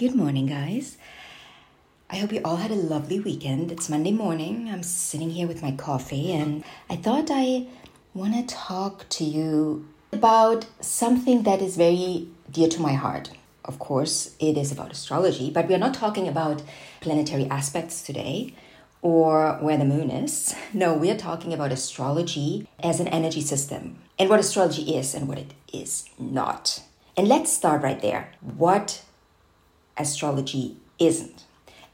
Good morning, guys. I hope you all had a lovely weekend. It's Monday morning. I'm sitting here with my coffee, and I thought I want to talk to you about something that is very dear to my heart. Of course, it is about astrology, but we are not talking about planetary aspects today or where the moon is. No, we are talking about astrology as an energy system and what astrology is and what it is not. And let's start right there. What astrology isn't.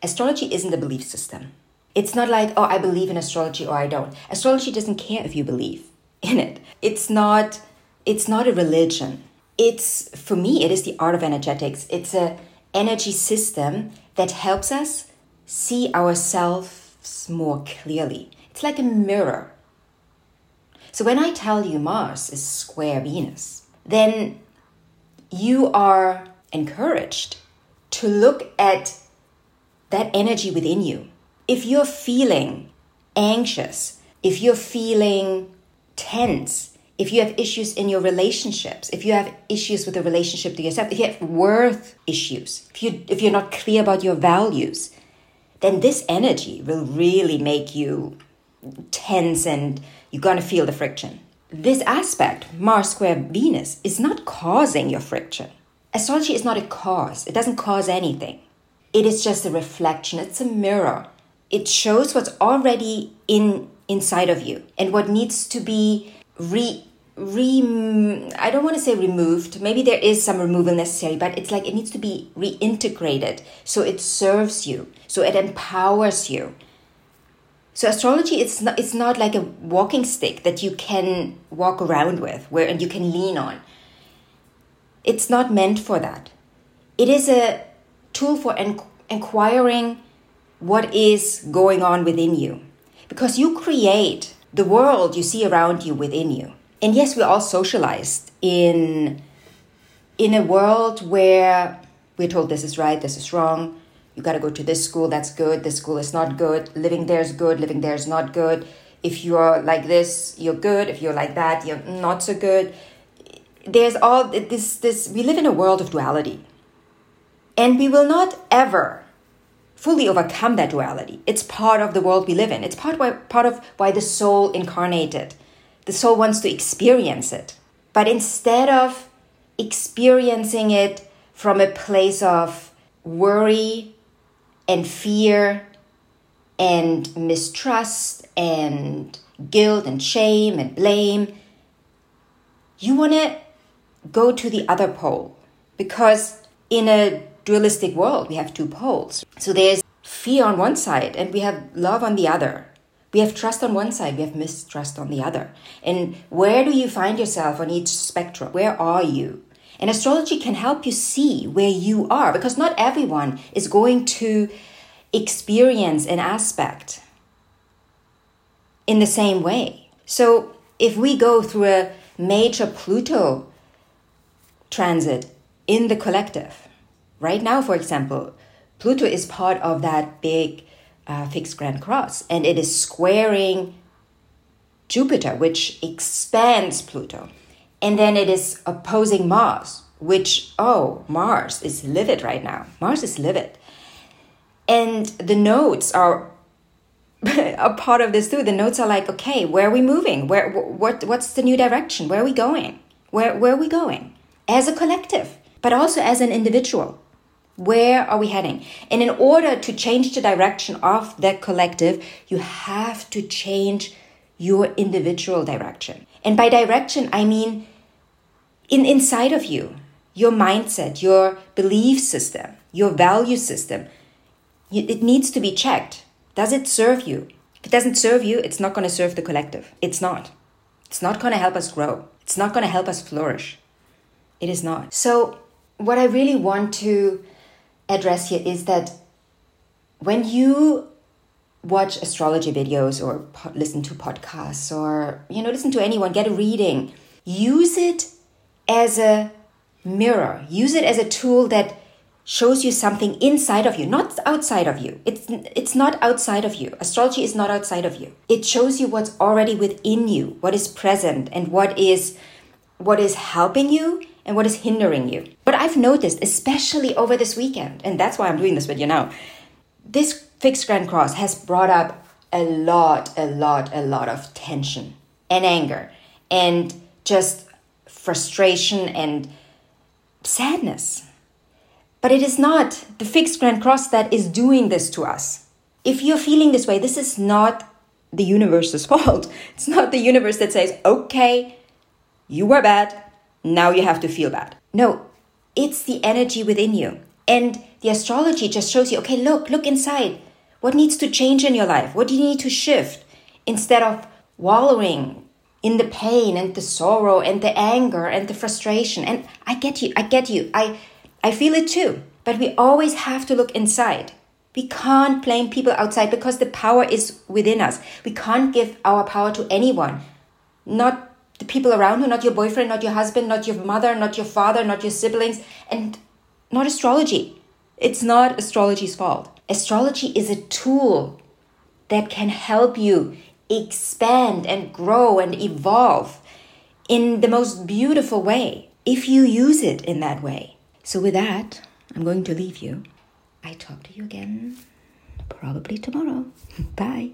Astrology isn't a belief system. It's not like, oh, I believe in astrology or I don't. Astrology doesn't care if you believe in it. It's not it's not a religion. It's for me it is the art of energetics. It's a energy system that helps us see ourselves more clearly. It's like a mirror. So when I tell you Mars is square Venus, then you are encouraged to look at that energy within you. If you're feeling anxious, if you're feeling tense, if you have issues in your relationships, if you have issues with the relationship to yourself, if you have worth issues, if you if you're not clear about your values, then this energy will really make you tense and you're gonna feel the friction. This aspect, Mars square Venus, is not causing your friction. Astrology is not a cause. It doesn't cause anything. It is just a reflection, it's a mirror. It shows what's already in inside of you and what needs to be re re I don't want to say removed. Maybe there is some removal necessary, but it's like it needs to be reintegrated so it serves you, so it empowers you. So astrology it's not it's not like a walking stick that you can walk around with where and you can lean on. It's not meant for that. It is a tool for inquiring what is going on within you. Because you create the world you see around you within you. And yes, we're all socialized in, in a world where we're told this is right, this is wrong. You got to go to this school, that's good, this school is not good. Living there is good, living there is not good. If you're like this, you're good. If you're like that, you're not so good. There's all this, this, we live in a world of duality and we will not ever fully overcome that duality. It's part of the world we live in. It's part, why, part of why the soul incarnated. The soul wants to experience it. But instead of experiencing it from a place of worry and fear and mistrust and guilt and shame and blame, you want to go to the other pole because in a dualistic world, we have two poles. So there's fear on one side and we have love on the other. We have trust on one side, we have mistrust on the other. And where do you find yourself on each spectrum? Where are you? And astrology can help you see where you are because not everyone is going to experience an aspect in the same way. So if we go through a major Pluto transit in the collective, Right now, for example, Pluto is part of that big uh, fixed grand cross and it is squaring Jupiter, which expands Pluto. And then it is opposing Mars, which, oh, Mars is livid right now. Mars is livid. And the nodes are a part of this too. The nodes are like, okay, where are we moving? Where, what, what's the new direction? Where are we going? Where, where are we going? As a collective, but also as an individual. Where are we heading? And in order to change the direction of that collective, you have to change your individual direction. And by direction, I mean in inside of you, your mindset, your belief system, your value system. It needs to be checked. Does it serve you? If it doesn't serve you, it's not going to serve the collective. It's not. It's not going to help us grow. It's not going to help us flourish. It is not. So, what I really want to address here is that when you watch astrology videos or po- listen to podcasts or you know listen to anyone get a reading use it as a mirror. Use it as a tool that shows you something inside of you not outside of you. It's it's not outside of you. Astrology is not outside of you. It shows you what's already within you what is present and what is what is helping you and what is hindering you. But I've noticed, especially over this weekend, and that's why I'm doing this video now, this fixed grand cross has brought up a lot, a lot, a lot of tension and anger and just frustration and sadness. But it is not the fixed grand cross that is doing this to us. If you're feeling this way, this is not the universe's fault. It's not the universe that says, okay, you were bad, now you have to feel bad. No, it's the energy within you. And the astrology just shows you, okay, look, look inside. What needs to change in your life? What do you need to shift? Instead of wallowing in the pain and the sorrow and the anger and the frustration. And I get you, I get you. I I feel it too. But we always have to look inside. We can't blame people outside because the power is within us. We can't give our power to anyone. Not the people around you, not your boyfriend, not your husband, not your mother, not your father, not your siblings, and not astrology. It's not astrology's fault. Astrology is a tool that can help you expand and grow and evolve in the most beautiful way if you use it in that way. So, with that, I'm going to leave you. I talk to you again probably tomorrow. Bye.